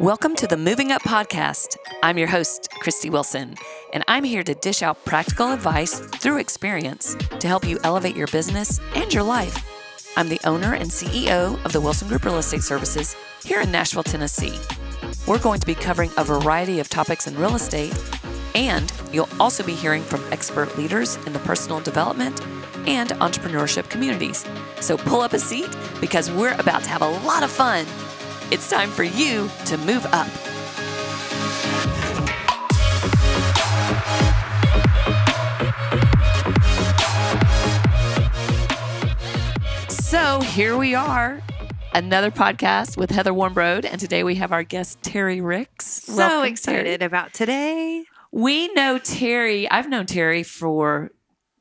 Welcome to the Moving Up Podcast. I'm your host, Christy Wilson, and I'm here to dish out practical advice through experience to help you elevate your business and your life. I'm the owner and CEO of the Wilson Group Real Estate Services here in Nashville, Tennessee. We're going to be covering a variety of topics in real estate, and you'll also be hearing from expert leaders in the personal development and entrepreneurship communities. So pull up a seat because we're about to have a lot of fun. It's time for you to move up. So here we are, another podcast with Heather Warmbrode, and today we have our guest Terry Ricks. So Welcome, excited Terry. about today. We know Terry. I've known Terry for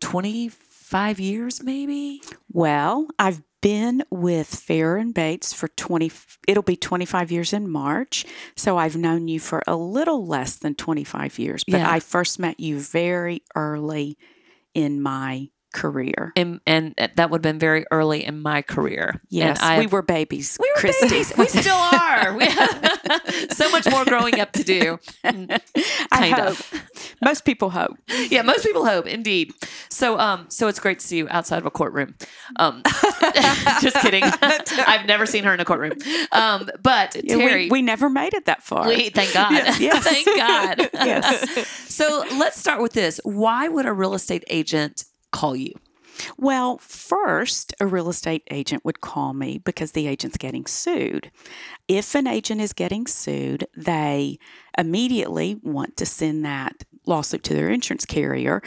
25 years, maybe. Well, I've been with Fair and Bates for 20 it'll be 25 years in March. So I've known you for a little less than 25 years, but Yeah. I first met you very early in my career. And, and that would have been very early in my career. Yes, and I we were babies. We were Christy. babies. We still are. We have so much more growing up to do. I kind hope. of. Most people hope. Yeah, most people hope, indeed. So, um, so it's great to see you outside of a courtroom. Um, just kidding. I've never seen her in a courtroom. Um, but Yeah, Terry, we, we never made it that far. we- thank God. Yes, yes. thank God. Yes. So let's start with this. Why would a real estate agent call you? Well, first, a real estate agent would call me because the agent's getting sued. If an agent is getting sued, they immediately want to send that lawsuit to their insurance carrier.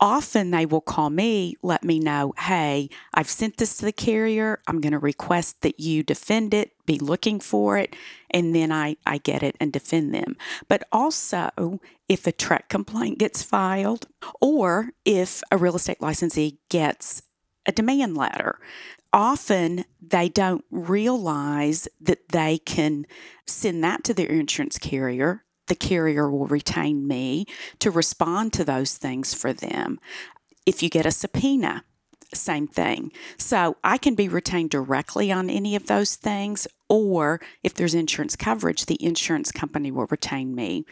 Often they will call me, let me know, hey, I've sent this to the carrier. I'm going to request that you defend it, be looking for it, and then I, I get it and defend them. But also, if a TREC complaint gets filed or if a real estate licensee gets a demand letter, often they don't realize that they can send that to their insurance carrier. The carrier will retain me to respond to those things for them. If you get a subpoena, same thing. So I can be retained directly on any of those things, or if there's insurance coverage, the insurance company will retain me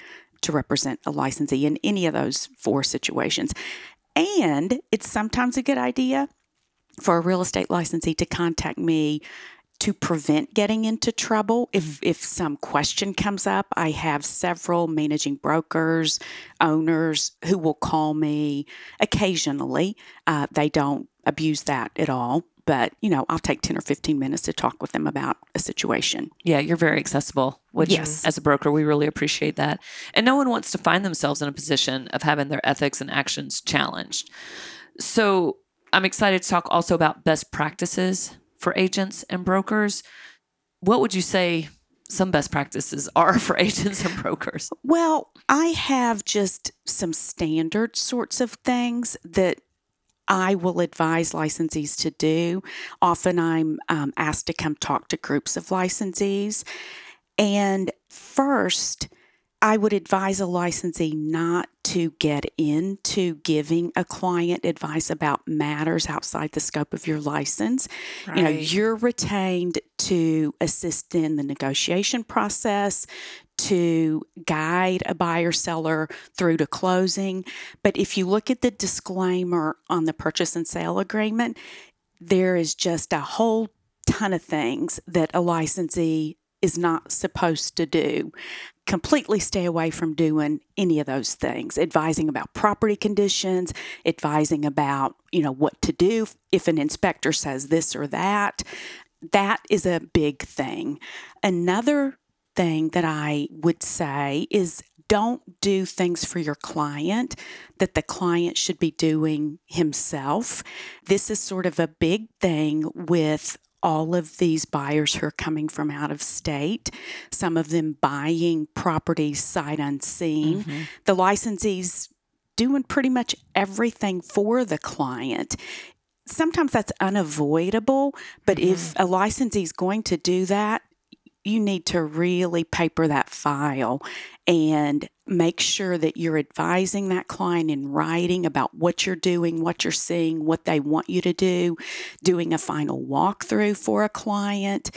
to represent a licensee in any of those four situations. And it's sometimes a good idea for a real estate licensee to contact me to prevent getting into trouble if if some question comes up i have several managing brokers owners who will call me occasionally uh, they don't abuse that at all but you know i'll take 10 or 15 minutes to talk with them about a situation Yeah, you're very accessible, which Yes. as a broker, we really appreciate that. And no one wants to find themselves in a position of having their ethics and actions challenged. So I'm excited to talk also about best practices for agents and brokers. What would you say some best practices are for agents and brokers? Well, I have just some standard sorts of things that I will advise licensees to do. Often I'm um, asked to come talk to groups of licensees. And first, I would advise a licensee not to get into giving a client advice about matters outside the scope of your license. You know, you're retained to assist in the negotiation process, to guide a buyer seller through to closing. But if you look at the disclaimer on the purchase and sale agreement, there is just a whole ton of things that a licensee is not supposed to do. Completely stay away from doing any of those things. Advising about property conditions, advising about, you know, what to do if an inspector says this or that. That is a big thing. Another thing that I would say is don't do things for your client that the client should be doing himself. This is sort of a big thing with all of these buyers who are coming from out of state, some of them buying properties sight unseen. Mm-hmm. The licensees doing pretty much everything for the client. Sometimes that's unavoidable, but if mm-hmm. a licensee is going to do that, you need to really paper that file and make sure that you're advising that client in writing about what you're doing, what you're seeing, what they want you to do, doing a final walkthrough for a client.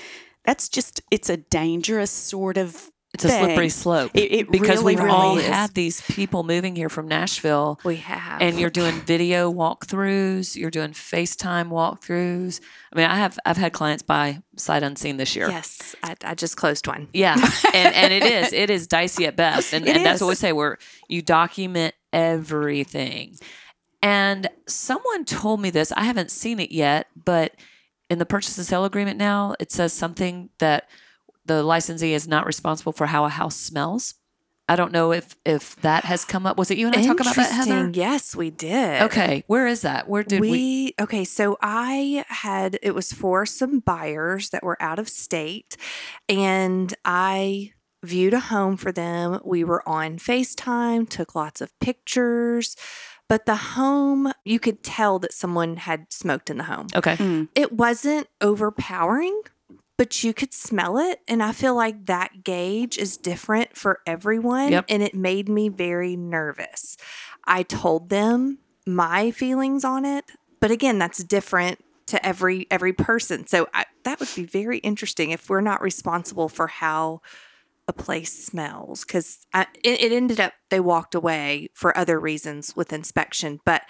That's just, it's a dangerous sort of it's a slippery slope It- it because really, we've really all is. had these people moving here from Nashville We have. and you're doing video walkthroughs, you're doing FaceTime walkthroughs. I mean, I have I've had clients buy sight unseen this year. Yes, I, I just closed one. Yeah, and and it is it is dicey at best, and, and that's what we say. Where you document everything, and someone told me this. I haven't seen it yet, but in the purchase and sale agreement now, it says something that the licensee is not responsible for how a house smells. I don't know if if that has come up. Was it you and I talk about that, Heather? Yes, we did. Okay, where is that? Where did we, we? okay so i had it was for some buyers that were out of state and i viewed a home for them we were on facetime took lots of pictures but the home you could tell that someone had smoked in the home Okay, Mm. it wasn't overpowering but you could smell it and i feel like that gauge is different for everyone Yep. and it made me very nervous. I told them my feelings on it but again that's different to every every person. So I, that would be very interesting if we're not responsible for how a place smells because it, it ended up they walked away for other reasons with inspection but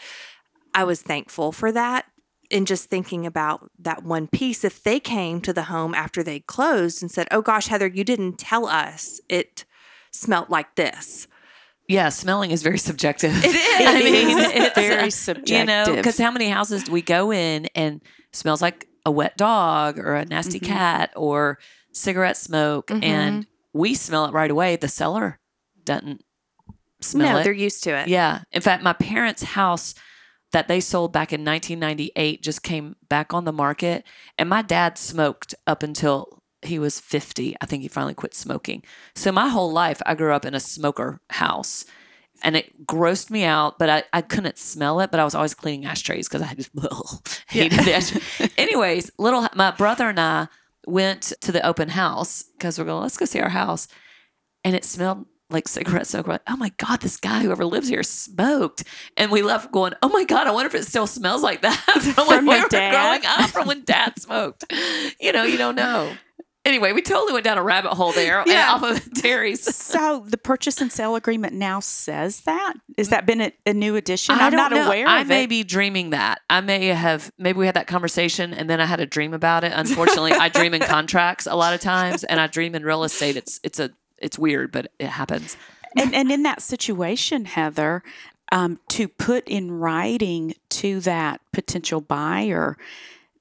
i was thankful for that and just thinking about that one piece if they came to the home after they closed and said oh gosh heather you didn't tell us it smelt like this yeah, smelling is very subjective. It is. I mean, It is very uh, You know, subjective. because how many houses do we go in and smells like a wet dog or a nasty Mhm. cat or cigarette smoke, Mhm. and we smell it right away. The seller doesn't smell no it. they're used to it Yeah. In fact, my parents' house that they sold back in 1998 just came back on the market, and my dad smoked up until he was 50. I think he finally quit smoking. So my whole life, I grew up in a smoker house. And it grossed me out, but I, I couldn't smell it. But I was always cleaning ashtrays because I just hated the ashtray. Anyways, little my brother and I went to the open house because we're going. Let's go see our house, and it smelled like cigarette smoke. We're like, oh my god, this guy whoever lives here smoked, and we left going, oh my god, I wonder if it still smells like that from, when we were growing up, from when Dad smoked. You know, you don't know. Anyway, we totally went down a rabbit hole there and Yeah. off of Terry's. So the purchase and sale agreement now says that. Has that been a, a new addition? I I'm don't know. aware I may it. be dreaming that. I may have maybe we had that conversation and then I had a dream about it. Unfortunately, I dream in contracts a lot of times and I dream in real estate. It's it's a it's weird, but it happens. and, and in that situation, Heather, um, to put in writing to that potential buyer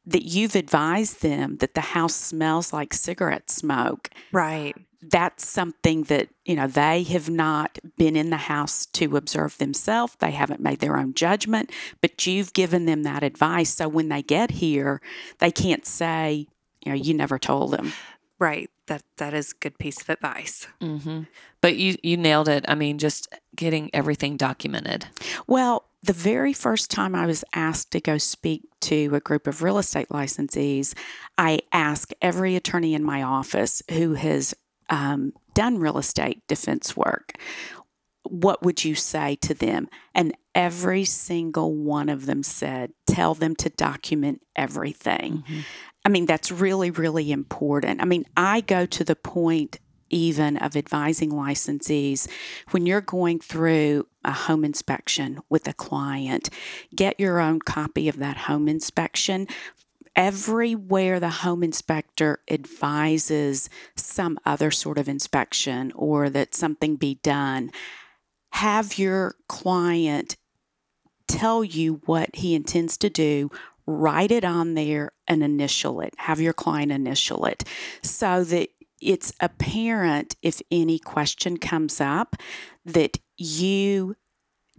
that you've advised them that the house smells like cigarette smoke, right. that's something that you know they have not been in the house to observe themselves. They haven't made their own judgment but you've given them that advice. So when they get here they can't say you know you never told them. Right that that is a good piece of advice hmm But you you nailed it. I mean, just getting everything documented. Well, the very first time I was asked to go speak to a group of real estate licensees, I asked every attorney in my office who has um, done real estate defense work, what would you say to them? And every single one of them said, tell them to document everything. I mean, that's really, really important. I mean, I go to the point even of advising licensees when you're going through a home inspection with a client, get your own copy of that home inspection. Everywhere the home inspector advises some other sort of inspection or that something be done, have your client tell you what he intends to do, write it on there and initial it. Have your client initial it so that it's apparent if any question comes up that you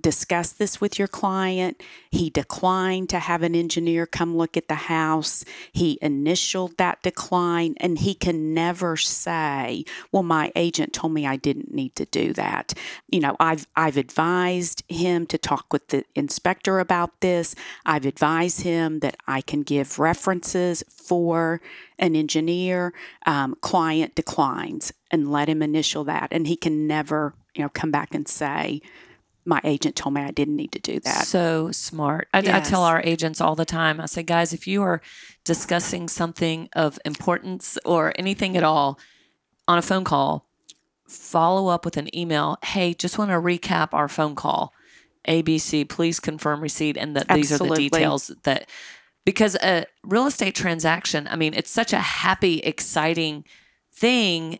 discuss this with your client. He declined to have an engineer come look at the house. He initialed that decline, and he can never say, "Well, my agent told me I didn't need to do that." You know, I've I've advised him to talk with the inspector about this. I've advised him that I can give references for an engineer. Um, client declines, and let him initial that, and he can never, you know, come back and say my agent told me I didn't need to do that. So smart. I, I tell our agents all the time. I say, guys, if you are discussing something of importance or anything at all on a phone call, follow up with an email. Hey, just want to recap our phone call. ABC, please confirm receipt, and that these are the details that because a real estate transaction, I mean, it's such a happy, exciting thing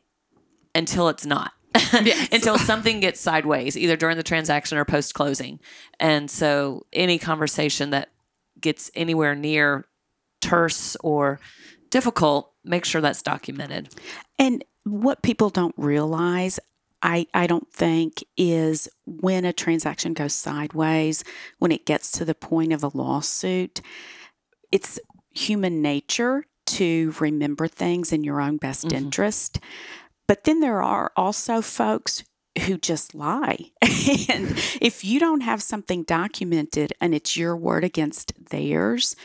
until it's not. until something gets sideways, either during the transaction or post closing. And so any conversation that gets anywhere near terse or difficult, make sure that's documented. And what people don't realize, I, I don't think, is when a transaction goes sideways, when it gets to the point of a lawsuit, it's human nature to remember things in your own best Mhm. interest. But then there are also folks who just lie. and if you don't have something documented and it's your word against theirs,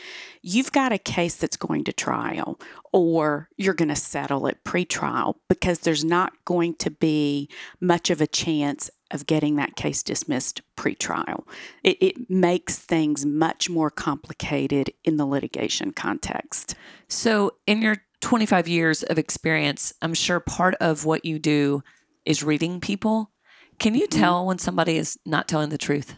you've got a case that's going to trial or you're going to settle it pretrial because there's not going to be much of a chance of getting that case dismissed pretrial. It, it makes things much more complicated in the litigation context. So, in your 25 years of experience, I'm sure part of what you do is reading people. Can you tell when somebody is not telling the truth?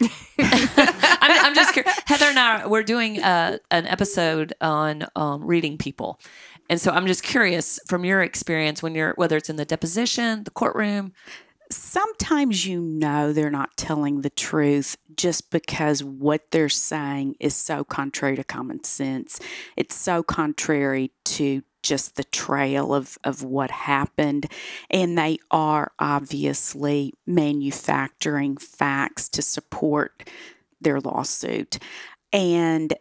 I'm, I'm just curious. Heather and I, we're doing uh, an episode on um, reading people. And so I'm just curious from your experience when you're, whether it's in the deposition, the courtroom, sometimes you know they're not telling the truth just because what they're saying is so contrary to common sense. It's so contrary to just the trail of, of what happened. And they are obviously manufacturing facts to support their lawsuit. And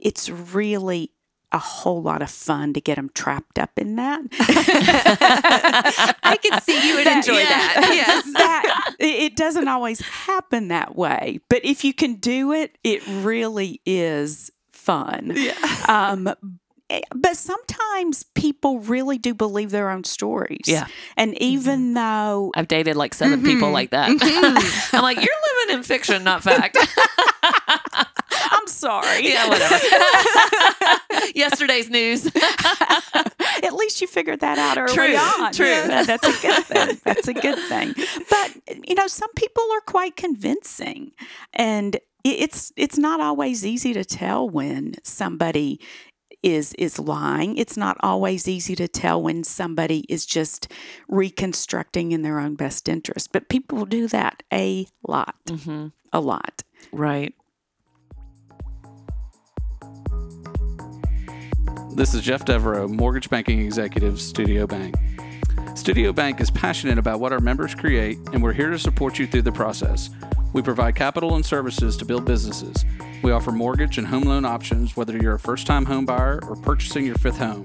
it's really a whole lot of fun to get them trapped up in that. I could see you would enjoy that. Yes. that it doesn't always happen that way, but if you can do it, it really is fun. Yeah. Um, eh, but sometimes people really do believe their own stories. Yeah. And even though I've dated like 7 people Mhm. like that. I'm like, you're living in fiction, not fact. I'm sorry, yeah, whatever. Yesterday's news. at least you figured that out early True, on. true. Yeah, that's a good thing. That's a good thing. But you know, some people are quite convincing, and it's it's not always easy to tell when somebody is is lying. It's not always easy to tell when somebody is just reconstructing in their own best interest. But people do that a lot, hmm a lot. Right. This is Jeff Devereaux, Mortgage Banking Executive, Studio Bank. Studio Bank is passionate about what our members create, and we're here to support you through the process. We provide capital and services to build businesses. We offer mortgage and home loan options, whether you're a first time home buyer or purchasing your fifth home.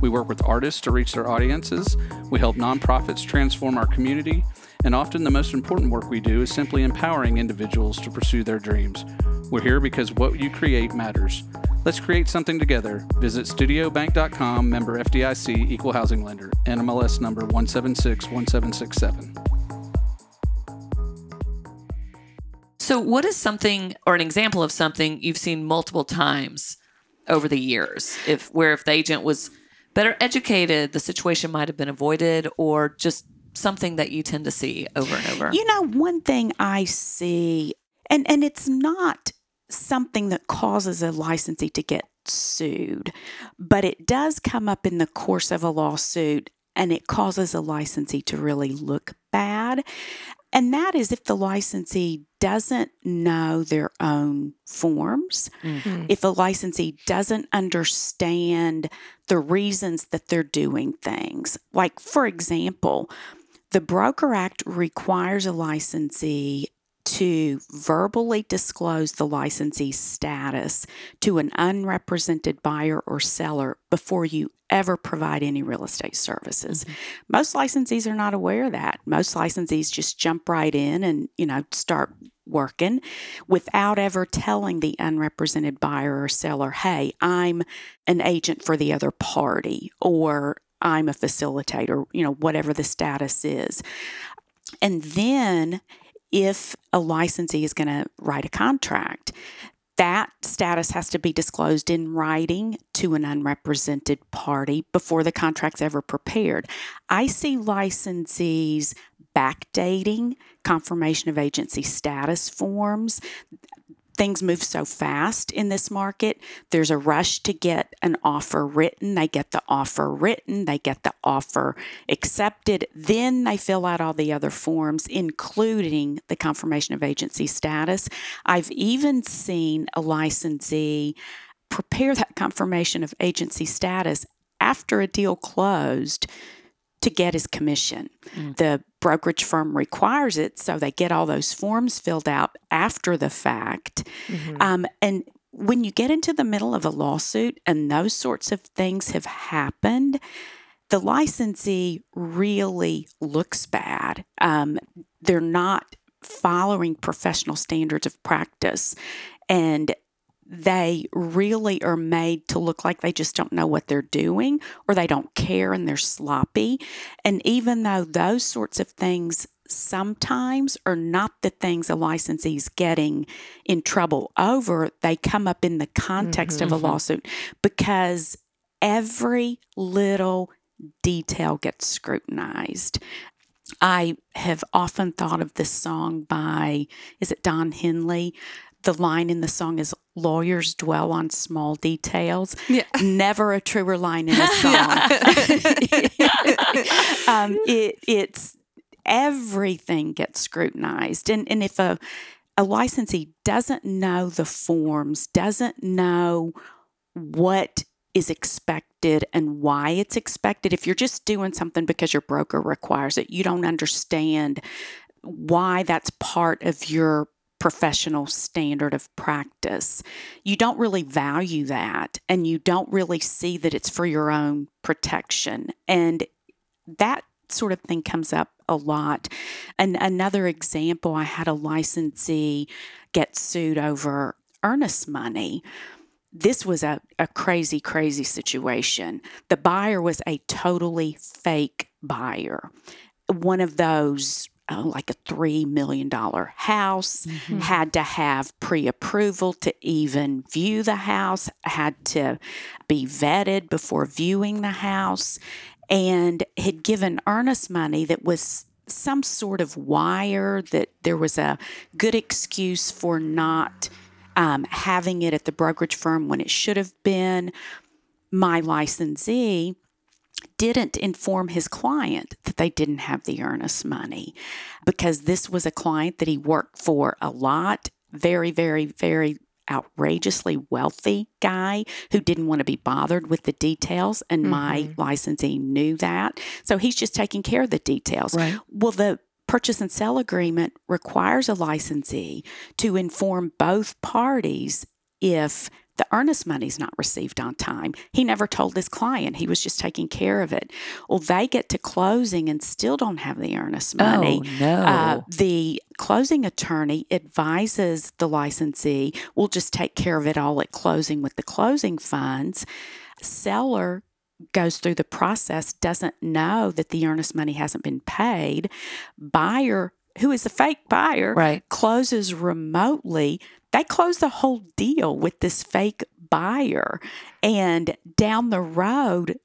We work with artists to reach their audiences. We help nonprofits transform our community. And often the most important work we do is simply empowering individuals to pursue their dreams. We're here because what you create matters. Let's create something together. Visit studiobank.com, member FDIC, equal housing lender, NMLS number 1761767. So, what is something or an example of something you've seen multiple times over the years? If where if the agent was better educated, the situation might have been avoided, or just something that you tend to see over and over. You know, one thing I see, and and it's not something that causes a licensee to get sued, but it does come up in the course of a lawsuit and it causes a licensee to really look bad. And that is if the licensee doesn't know their own forms, Mm. if a licensee doesn't understand the reasons that they're doing things. Like, for example, the Broker Act requires a licensee to verbally disclose the licensee's status to an unrepresented buyer or seller before you ever provide any real estate services. Mm-hmm. Most licensees are not aware of that. Most licensees just jump right in and, you know, start working without ever telling the unrepresented buyer or seller, hey, I'm an agent for the other party or I'm a facilitator, you know, whatever the status is. And then if a licensee is going to write a contract, that status has to be disclosed in writing to an unrepresented party before the contract's ever prepared. I see licensees backdating confirmation of agency status forms things move so fast in this market. There's a rush to get an offer written. They get the offer written, they get the offer accepted. Then they fill out all the other forms, including the confirmation of agency status. I've even seen a licensee prepare that confirmation of agency status after a deal closed to get his commission. Mm. The brokerage firm requires it, so they get all those forms filled out after the fact. Mm-hmm. Um, and when you get into the middle of a lawsuit and those sorts of things have happened, the licensee really looks bad. Um, they're not following professional standards of practice. And they really are made to look like they just don't know what they're doing or they don't care and they're sloppy. And even though those sorts of things sometimes are not the things a licensee's getting in trouble over, they come up in the context mm-hmm. of a mm-hmm. lawsuit because every little detail gets scrutinized. I have often thought of this song by, is it Don Henley? The line in the song is lawyers dwell on small details. Yeah. Never a truer line in a song. um, it, it's everything gets scrutinized. And, and if a, a licensee doesn't know the forms, doesn't know what is expected and why it's expected, if you're just doing something because your broker requires it, you don't understand why that's part of your professional standard of practice. You don't really value that and you don't really see that it's for your own protection. And that sort of thing comes up a lot. And another example, I had a licensee get sued over earnest money. This was a, a crazy, crazy situation. The buyer was a totally fake buyer. One of those uh, like a $3 million house, mm-hmm. had to have pre approval to even view the house, had to be vetted before viewing the house, and had given earnest money that was some sort of wire that there was a good excuse for not um, having it at the brokerage firm when it should have been. My licensee didn't inform his client that they didn't have the earnest money because this was a client that he worked for a lot, very, very, very outrageously wealthy guy who didn't want to be bothered with the details and mm-hmm. my licensee knew that so he's just taking care of the details right. well the purchase and sell agreement requires a licensee to inform both parties if the earnest money's not received on time. He never told his client. He was just taking care of it. Well, they get to closing and still don't have the earnest money. Oh, no. Uh, the closing attorney advises the licensee, we'll just take care of it all at closing with the closing funds. Seller goes through the process, doesn't know that the earnest money hasn't been paid. Buyer who is a fake buyer, right. closes remotely. They close the whole deal with this fake buyer. And down the road,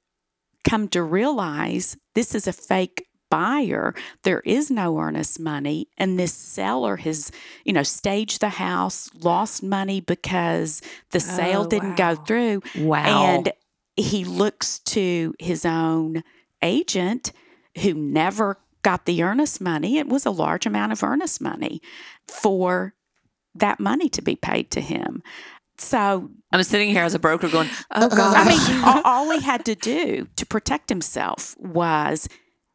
come to realize this is a fake buyer there is no earnest money and this seller has you know staged the house lost money because the sale oh, didn't wow. go through wow and he looks to his own agent who never got the earnest money, it was a large amount of earnest money for that money to be paid to him. So I'm sitting here as a broker going, oh God. I mean, all, all he had to do to protect himself was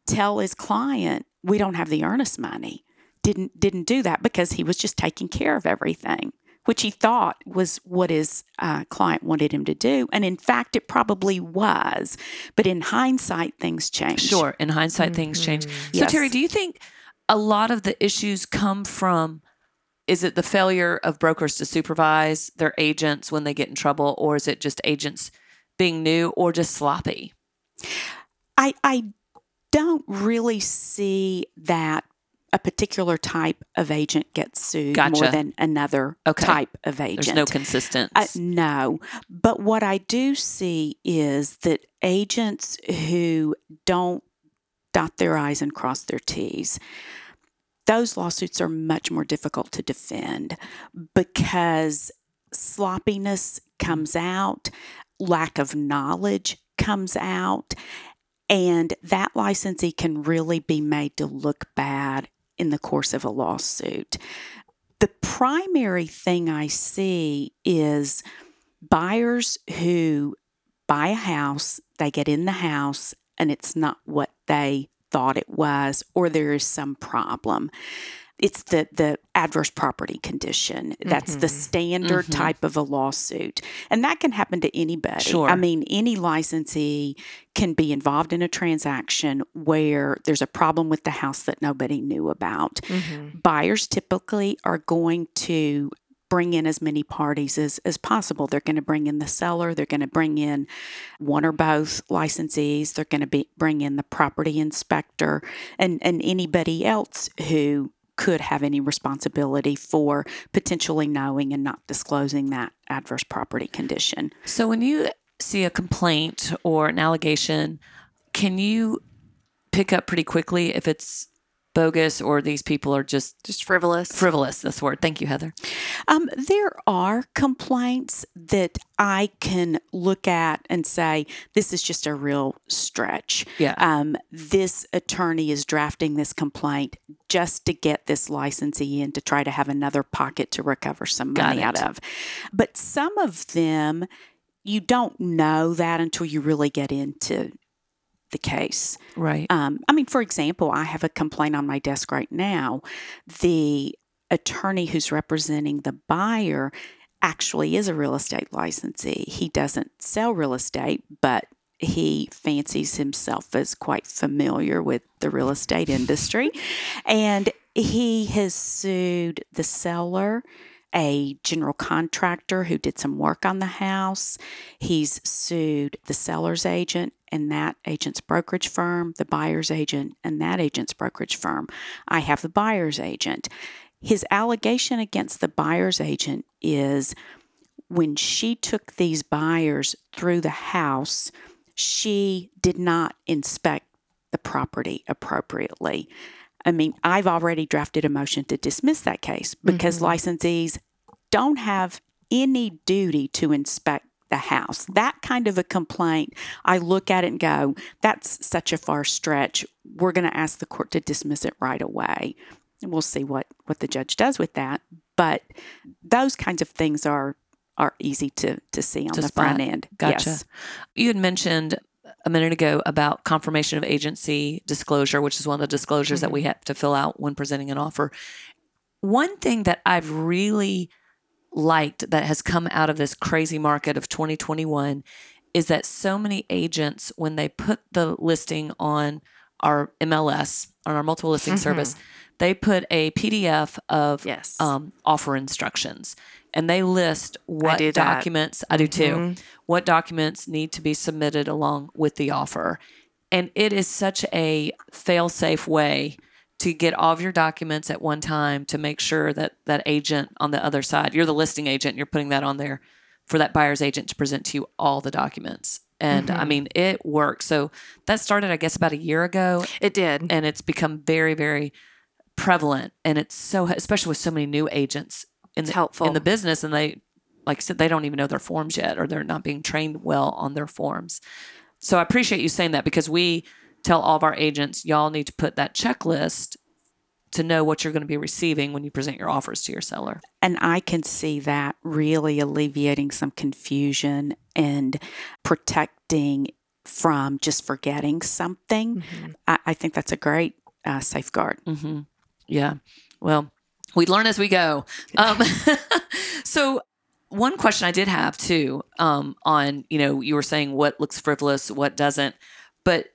tell his client, we don't have the earnest money. Didn't didn't do that because he was just taking care of everything which he thought was what his uh, client wanted him to do. And in fact, it probably was. But in hindsight, things change. Sure. In hindsight, mm-hmm. things change. So, yes. Terry, do you think a lot of the issues come from? Is it the failure of brokers to supervise their agents when they get in trouble, or is it just agents being new or just sloppy? I, I don't really see that a particular type of agent gets sued more than another Okay. type of agent. There's no consistent. Uh, no, but what I do see is that agents who don't dot their I's and cross their T's, those lawsuits are much more difficult to defend because sloppiness comes out, lack of knowledge comes out, and that licensee can really be made to look bad in the course of a lawsuit. The primary thing I see is buyers who buy a house, they get in the house, and it's not what they thought it was, or there is some problem. It's the, the adverse property condition. That's the standard Mhm. type of a lawsuit. And that can happen to anybody. Sure. I mean, any licensee can be involved in a transaction where there's a problem with the house that nobody knew about Mhm. buyers typically are going to bring in as many parties as, as possible. They're going to bring in the seller, they're going to bring in one or both licensees, they're going to be bring in the property inspector and, and anybody else who could have any responsibility for potentially knowing and not disclosing that adverse property condition. so when you see a complaint or an allegation, can you pick up pretty quickly if it's bogus or these people are just Just frivolous. frivolous? That's the word. Thank you, Heather. Um, there are complaints that I can look at and say, this is just a real stretch. Yeah. Um, this attorney is drafting this complaint just to get this licensee in to try to have another pocket to recover some money out of. But some of them, you don't know that until you really get into the case. Right. Um, I mean, for example, I have a complaint on my desk right now. The attorney who's representing the buyer actually is a real estate licensee. He doesn't sell real estate, but he fancies himself as quite familiar with the real estate industry. And he has sued the seller, a general contractor who did some work on the house. He's sued the seller's agent and that agent's brokerage firm, the buyer's agent and that agent's brokerage firm. I have the buyer's agent. His allegation against the buyer's agent is when she took these buyers through the house, she did not inspect the property appropriately. I mean, I've already drafted a motion to dismiss that case because mm-hmm. licensees don't have any duty to inspect the house. That kind of a complaint, I look at it and go, that's such a far stretch. We're going to ask the court to dismiss it right away. And we'll see what, what the judge does with that. But those kinds of things are are easy to, to see on To the spot. front end. Gotcha. Yes. You had mentioned a minute ago about confirmation of agency disclosure, which is one of the disclosures that mm-hmm. we have to fill out when presenting an offer. One thing that I've really liked that has come out of this crazy market of 2021 is that so many agents, when they put the listing on our MLS, on our multiple listing service, they put a PDF of Yes. um, offer instructions and they list what that. documents I do too. What documents need to be submitted along with the offer. And it is such a fail safe way to get all of your documents at one time to make sure that that agent on the other side, you're the listing agent, you're putting that on there for that buyer's agent to present to you all the documents. And I mm-hmm. mean, it works. So that started, I guess, about a year ago It did. and it's become very very prevalent and it's so especially with so many new agents in It's the, helpful. in the business and they like I said they don't even know their forms yet or they're not being trained well on their forms so I appreciate you saying that because we tell all of our agents y'all need to put that checklist to know what you're going to be receiving when you present your offers to your seller And I can see that really alleviating some confusion and protecting from just forgetting something. I, I think that's a great uh, safeguard. hmm Yeah. Well, we learn as we go. Um, so, one question I did have too um, on, you know, you were saying what looks frivolous, what doesn't, but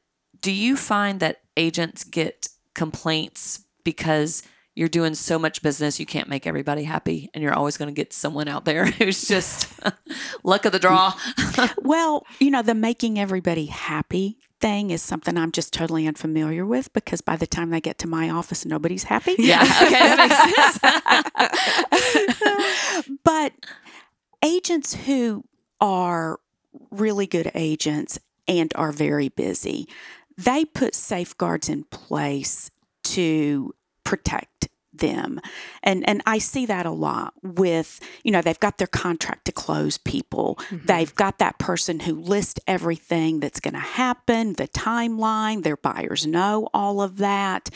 do you find that agents get complaints because you're doing so much business, you can't make everybody happy, and you're always going to get someone out there who's just luck of the draw. Well, you know, the making everybody happy thing is something I'm just totally unfamiliar with because by the time they get to my office, nobody's happy. yeah, okay, that makes sense. but agents who are really good agents and are very busy, they put safeguards in place to protect them. And and I see that a lot with, you know, they've got their contract to close people. Mm-hmm. They've got that person who lists everything that's going to happen, the timeline, their buyers know all of that.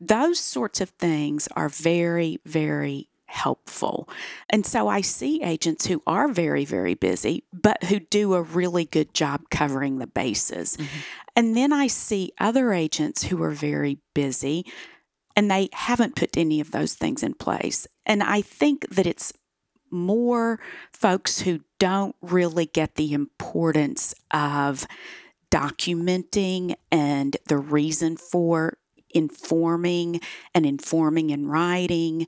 Those sorts of things are very very helpful. And so I see agents who are very, very busy, but who do a really good job covering the bases. Mm-hmm. And then I see other agents who are very busy and they haven't put any of those things in place. And I think that it's more folks who don't really get the importance of documenting and the reason for informing and informing in writing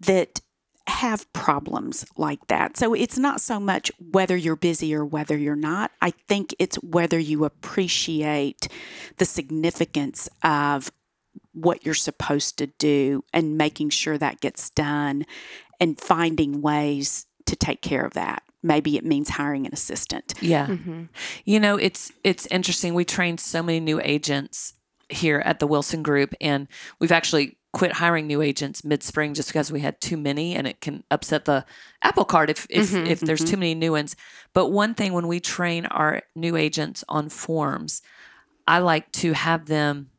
that have problems like that. So it's not so much whether you're busy or whether you're not. I think it's whether you appreciate the significance of what you're supposed to do and making sure that gets done and finding ways to take care of that. Maybe it means hiring an assistant. Yeah. Mm-hmm. You know, it's it's interesting. We trained so many new agents here at the Wilson Group, and we've actually quit hiring new agents mid spring just because we had too many, and it can upset the apple cart if if, Mhm, if there's too many new ones. But one thing when we train our new agents on forms, I like to have them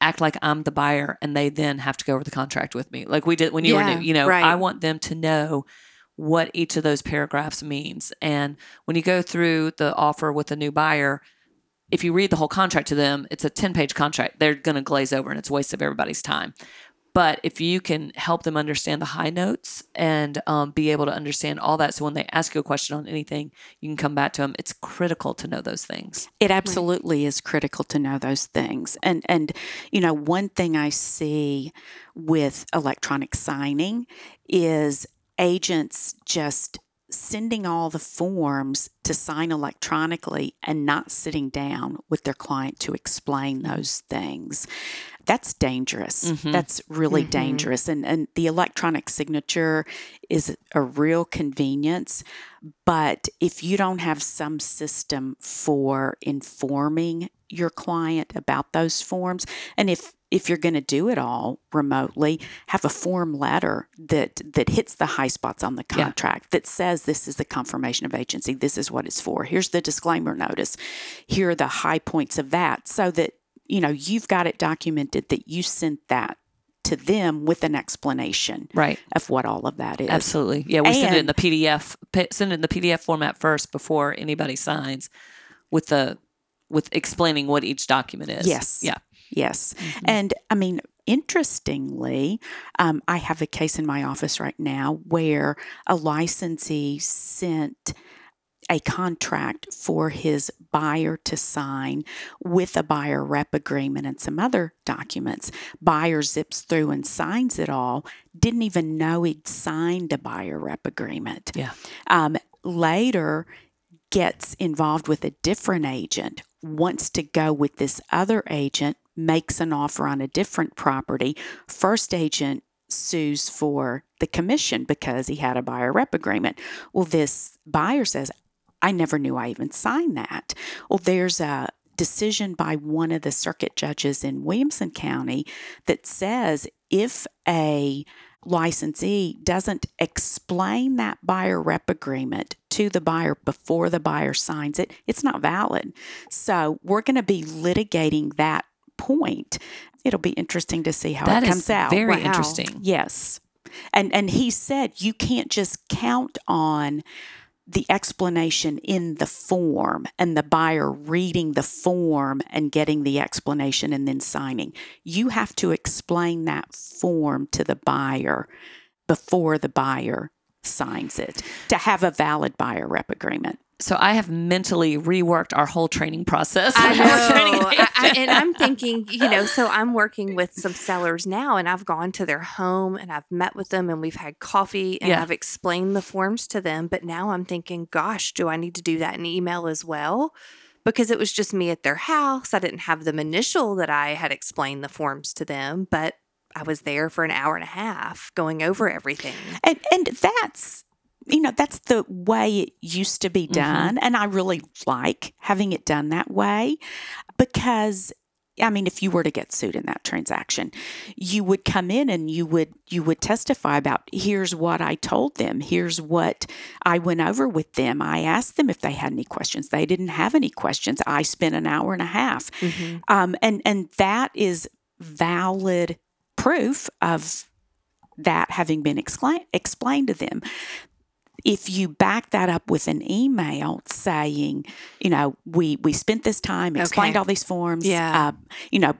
act like I'm the buyer, and they then have to go over the contract with me, like we did when you Yeah, were new. You know, right. I want them to know what each of those paragraphs means. And when you go through the offer with a new buyer, if you read the whole contract to them, it's a 10 page contract. They're going to glaze over and it's a waste of everybody's time. But if you can help them understand the high notes and um, be able to understand all that, so when they ask you a question on anything, you can come back to them. It's critical to know those things. It absolutely is critical to know those things. And and you know, one thing I see with electronic signing is agents just sending all the forms to sign electronically and not sitting down with their client to explain those things. That's dangerous. Mhm. That's really Mhm. dangerous. And and the electronic signature is a real convenience. But if you don't have some system for informing your client about those forms, and if if you're going to do it all remotely, have a form letter that that hits the high spots on the Yeah. contract that says this is the confirmation of agency, this is what it's for. Here's the disclaimer notice. Here are the high points of that, so that you know you've got it documented that you sent that to them with an explanation Right. of what all of that is. Absolutely. Yeah. We send it in the PDF, send it in the PDF format first before anybody signs with the, with explaining what each document is. Yes. Yeah. Yes. Mhm. And I mean, interestingly, um, I have a case in my office right now where a licensee sent a contract for his buyer to sign with a buyer rep agreement and some other documents. Buyer zips through and signs it all, didn't even know he'd signed a buyer rep agreement. Yeah. Um, later, gets involved with a different agent, wants to go with this other agent, makes an offer on a different property. First agent sues for the commission because he had a buyer rep agreement. Well, this buyer says, I never knew I even signed that. Well, there's a decision by one of the circuit judges in Williamson County that says if a licensee doesn't explain that buyer rep agreement to the buyer before the buyer signs it, it's not valid. So we're going to be litigating that point. It'll be interesting to see how That it comes out. very Wow. interesting. Yes. And and he said you can't just count on the explanation in the form and the buyer reading the form and getting the explanation and then signing. You have to explain that form to the buyer before the buyer signs it to have a valid buyer rep agreement. So I have mentally reworked our whole training process. I We're training know. I, I, and I'm thinking, you know, so I'm working with some sellers now, and I've gone to their home and I've met with them and we've had coffee and Yeah. I've explained the forms to them. But now I'm thinking, gosh, do I need to do that in email as well? Because it was just me at their house. I didn't have them initial that I had explained the forms to them, but I was there for an hour and a half going over everything. And and that's you know that's the way it used to be Mhm. done and I really like having it done that way because I mean if you were to get sued in that transaction you would come in and you would you would testify about here's what I told them. Here's what I went over with them. I asked them if they had any questions. They didn't have any questions. I spent an hour and a half. Um, and and that is valid proof of that having been excla- explained to them. If you back that up with an email saying, you know, we we spent this time, explained Okay. all these forms, Yeah. uh, you know,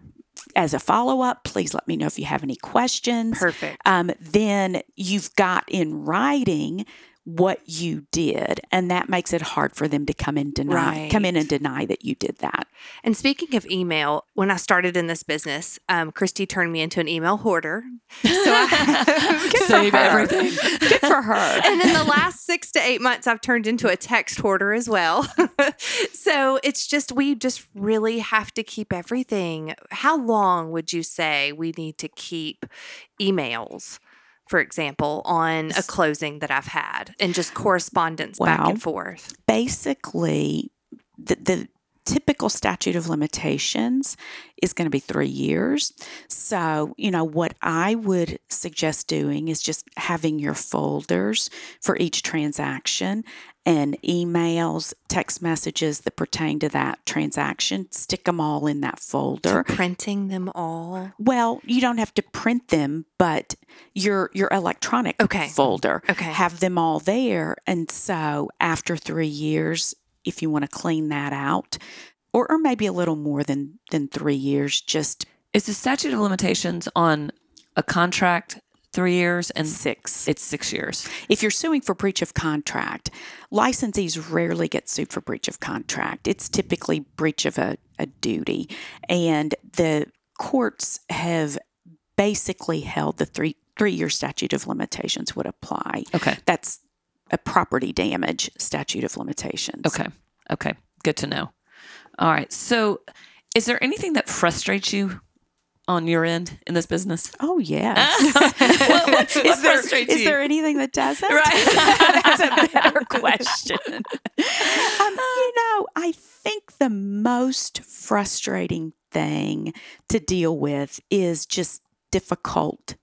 as a follow up, please let me know if you have any questions. Perfect. Um, then you've got in writing what you did, and that makes it hard for them to come and deny come in and deny that you did that. And speaking of email, when I started in this business, um, Christy turned me into an email hoarder. So I, Good for Save her. everything. Good for her. And in the last six to eight months, I've turned into a text hoarder as well. so it's just, we just really have to keep everything. How long would you say we need to keep emails? For example, on a closing that I've had and just correspondence back and forth. basically the, the typical statute of limitations is going to be three years. So, you know, what I would suggest doing is just having your folders for each transaction and emails, text messages that pertain to that transaction, stick them all in that folder. Printing them all. Well, you don't have to print them, but your your electronic Okay. folder Okay. have them all there. And so after three years, if you want to clean that out, or, or maybe a little more than than three years, just Is the statute of limitations on a contract three years and six. it's six years? If you're suing for breach of contract, licensees rarely get sued for breach of contract. It's typically breach of a, a duty. And the courts have basically held the three three year statute of limitations would apply. Okay. That's a property damage statute of limitations. Okay. Okay. Good to know. All right. So, is there anything that frustrates you on your end in this business? Oh yes. what, what, is there, is there anything that doesn't? Right. That's a better question. um, you know, I think the most frustrating thing to deal with is just difficult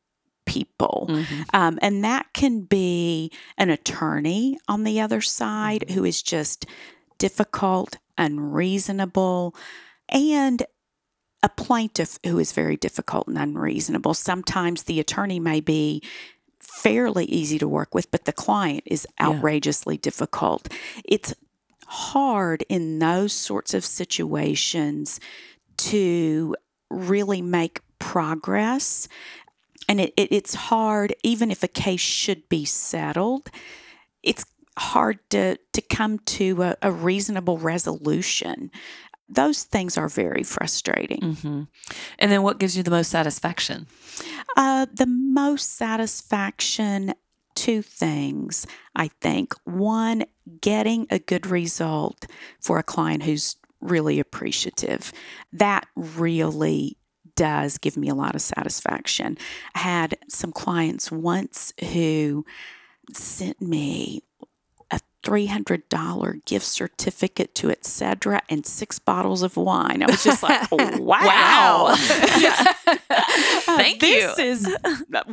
people. Mhm. Um, and that can be an attorney on the other side who is just difficult, unreasonable, and a plaintiff who is very difficult and unreasonable. Sometimes the attorney may be fairly easy to work with, but the client is Yeah. outrageously difficult. It's hard in those sorts of situations to really make progress. And it, it, it's hard, even if a case should be settled, it's hard to, to come to a, a reasonable resolution. Those things are very frustrating. hmm And then, what gives you the most satisfaction? Uh, the most satisfaction, two things, I think. One, getting a good result for a client who's really appreciative. That really does give me a lot of satisfaction. I had some clients once who sent me a $300 gift certificate to Etch and six bottles of wine. I was just like, wow. Thank you. this is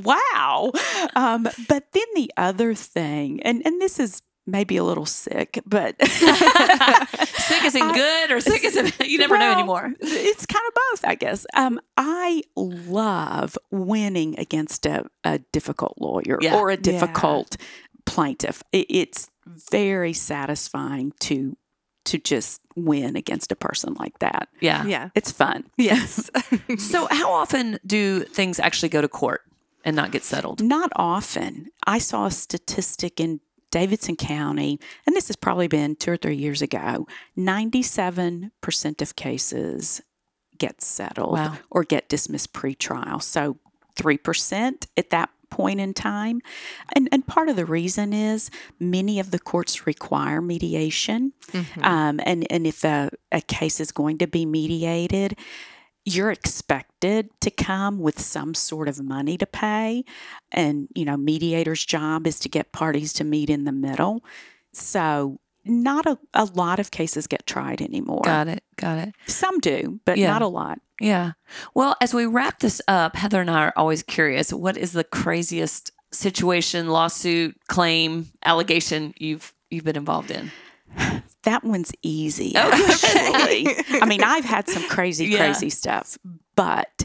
wow. Um, but then the other thing, and, and this is maybe a little sick, but Sick is in good or sick is in, you never know anymore. It's kind of both, I guess. Um, I love winning against a, a difficult lawyer Yeah. or a difficult plaintiff. It, it's very satisfying to to just win against a person like that. Yeah. Yeah. It's fun. Yes. So, how often do things actually go to court and not get settled? Not often. I saw a statistic in Davidson County, and this has probably been two or three years ago, 97% of cases get settled Wow. or get dismissed pretrial. So 3% at that point in time. And, and part of the reason is many of the courts require mediation. Um, and, and if a, a case is going to be mediated, you're expected to come with some sort of money to pay. And, you know, mediator's job is to get parties to meet in the middle. So, not a, a lot of cases get tried anymore. Got it. Got it. Some do, but Yeah. not a lot. Yeah. Well, as we wrap this up, Heather and I are always curious what is the craziest situation, lawsuit, claim, allegation you've you've been involved in? That one's easy, Oh, actually. I mean, I've had some crazy, Yeah. crazy stuff, but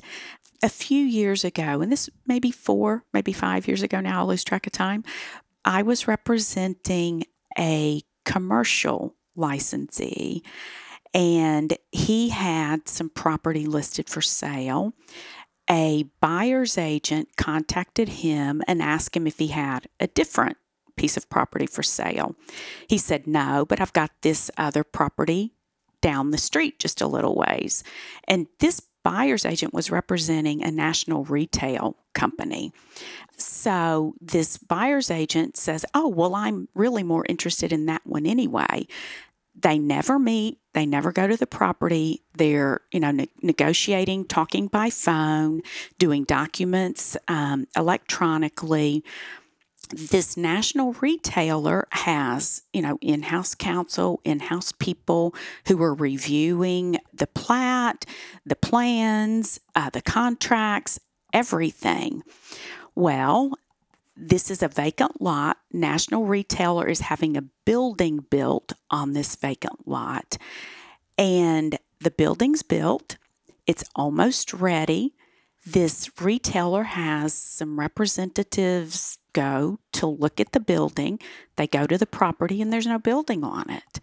a few years ago, and this maybe four, maybe five years ago now, I lose track of time, I was representing a commercial licensee and he had some property listed for sale. A buyer's agent contacted him and asked him if he had a different piece of property for sale. He said, No, but I've got this other property down the street just a little ways. And this buyer's agent was representing a national retail company. So this buyer's agent says, Oh, well, I'm really more interested in that one anyway. They never meet, they never go to the property. They're, you know, ne- negotiating, talking by phone, doing documents um, electronically this national retailer has, you know, in house counsel, in house people who are reviewing the plat, the plans, uh, the contracts, everything. Well, this is a vacant lot. National retailer is having a building built on this vacant lot. And the building's built, it's almost ready this retailer has some representatives go to look at the building. They go to the property and there's no building on it.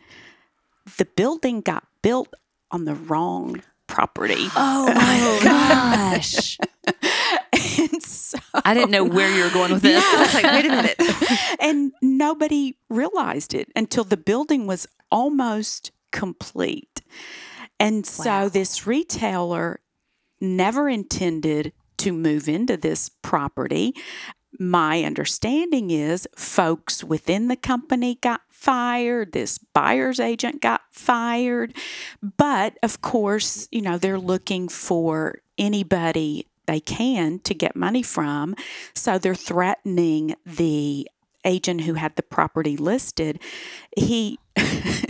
The building got built on the wrong property. Oh my gosh. so I didn't know where you were going with this. I was like, wait a minute. and nobody realized it until the building was almost complete. And so this retailer never intended to move into this property. My understanding is folks within the company got fired, this buyer's agent got fired. But of course, you know, they're looking for anybody they can to get money from. So they're threatening the agent who had the property listed. He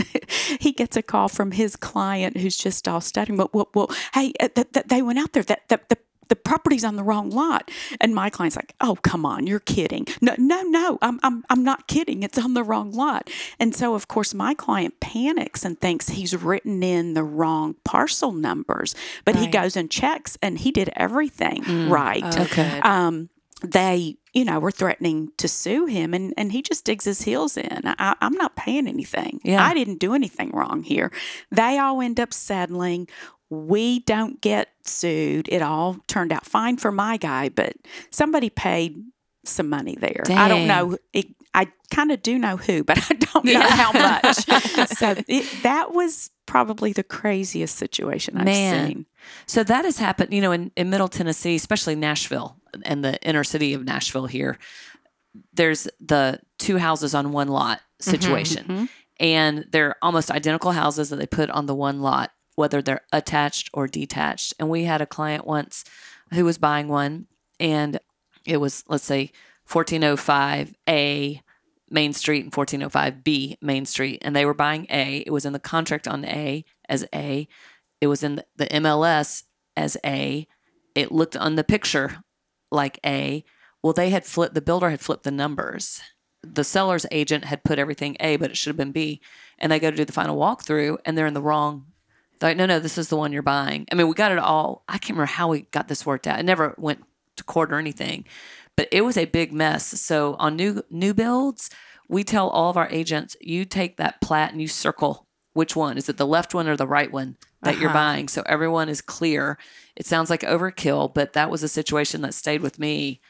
he gets a call from his client who's just all stuttering. Well, well, well hey, uh, th- th- they went out there. That the, the the property's on the wrong lot. And my client's like, "Oh, come on, you're kidding." No, no, no, I'm I'm I'm not kidding. It's on the wrong lot. And so of course my client panics and thinks he's written in the wrong parcel numbers. But he goes and checks and he did everything right. Okay. Um they, you know, were threatening to sue him and, and he just digs his heels in. I, I'm not paying anything. Yeah. I didn't do anything wrong here. They all end up settling. We don't get sued. It all turned out fine for my guy, but somebody paid some money there. I don't know. It, I kind of do know who, but I don't know Yeah. how much. so it, that was probably the craziest situation I've Man. seen. So that has happened, you know, in, in Middle Tennessee, especially Nashville and the inner city of Nashville here. There's the two houses on one lot situation. mhm. And they're almost identical houses that they put on the one lot, whether they're attached or detached. And we had a client once who was buying one, and it was, let's say, 1405A Main Street and 1405B Main Street. And they were buying A. It was in the contract on A as A. It was in the MLS as A. It looked on the picture like A. Well, they had flipped, the builder had flipped the numbers. The seller's agent had put everything A, but it should have been B. And they go to do the final walkthrough and they're in the wrong. They're like, no, no, this is the one you're buying. I mean, we got it all. I can't remember how we got this worked out. It never went to court or anything, but it was a big mess. So on new new builds, we tell all of our agents, you take that plat and you circle which one is it the left one or the right one that you're Uh-huh. buying so everyone is clear it sounds like overkill but that was a situation that stayed with me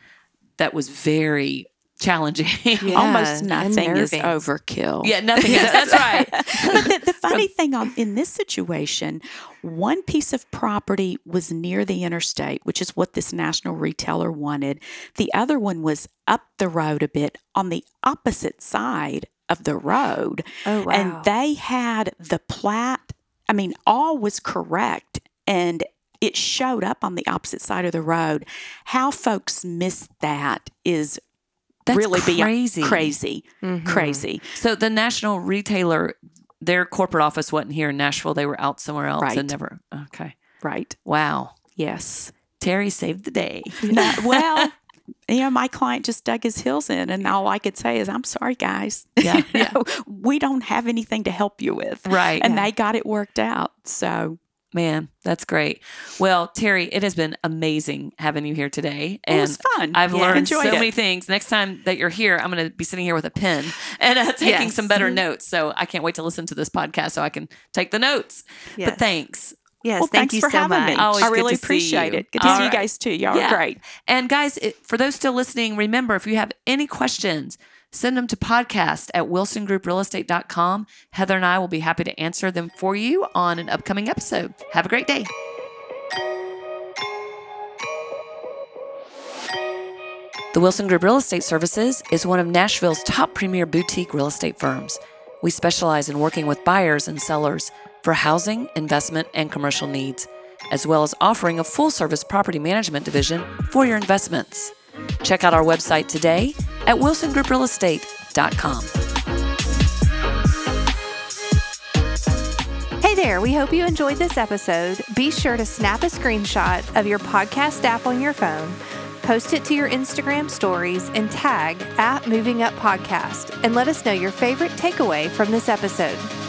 that was very challenging. Yeah, Almost nothing is overkill. yeah, nothing is. That's right. but the, the funny thing on in this situation, one piece of property was near the interstate, which is what this national retailer wanted. The other one was up the road a bit on the opposite side of the road. Oh, wow. And they had the plat, I mean, all was correct. And it showed up on the opposite side of the road. How folks missed that is That's really beyond crazy. crazy, Mhm. crazy. So the national retailer, their corporate office wasn't here in Nashville. They were out somewhere else Right. and never. Okay. Right. Wow. Yes. Terry saved the day. No, well, you know, my client just dug his heels in, and all I could say is, "I'm sorry, guys. Yeah. You know, we don't have anything to help you with." Right. And they got it worked out. So Man, that's great. Well, Terry, it has been amazing having you here today. and it was fun. I've Yeah. learned so it. many things. Next time that you're here, I'm going to be sitting here with a pen and uh, taking Yes. some better notes. So I can't wait to listen to this podcast so I can take the notes. Yes. But thanks. Yes, Well, thank thanks you for so having much. me. Always I really appreciate it. Good to All see you guys too. Y'all Yeah. are great. And guys, it, for those still listening, remember if you have any questions, send them to podcast at wilsongrouprealestate.com. Heather and I will be happy to answer them for you on an upcoming episode. Have a great day. The Wilson Group Real Estate Services is one of Nashville's top premier boutique real estate firms. We specialize in working with buyers and sellers for housing, investment, and commercial needs, as well as offering a full service property management division for your investments. Check out our website today at wilsongrouprealestate.com. Hey there, we hope you enjoyed this episode. Be sure to snap a screenshot of your podcast app on your phone, post it to your Instagram stories, and tag at Moving Up Podcast, and let us know your favorite takeaway from this episode.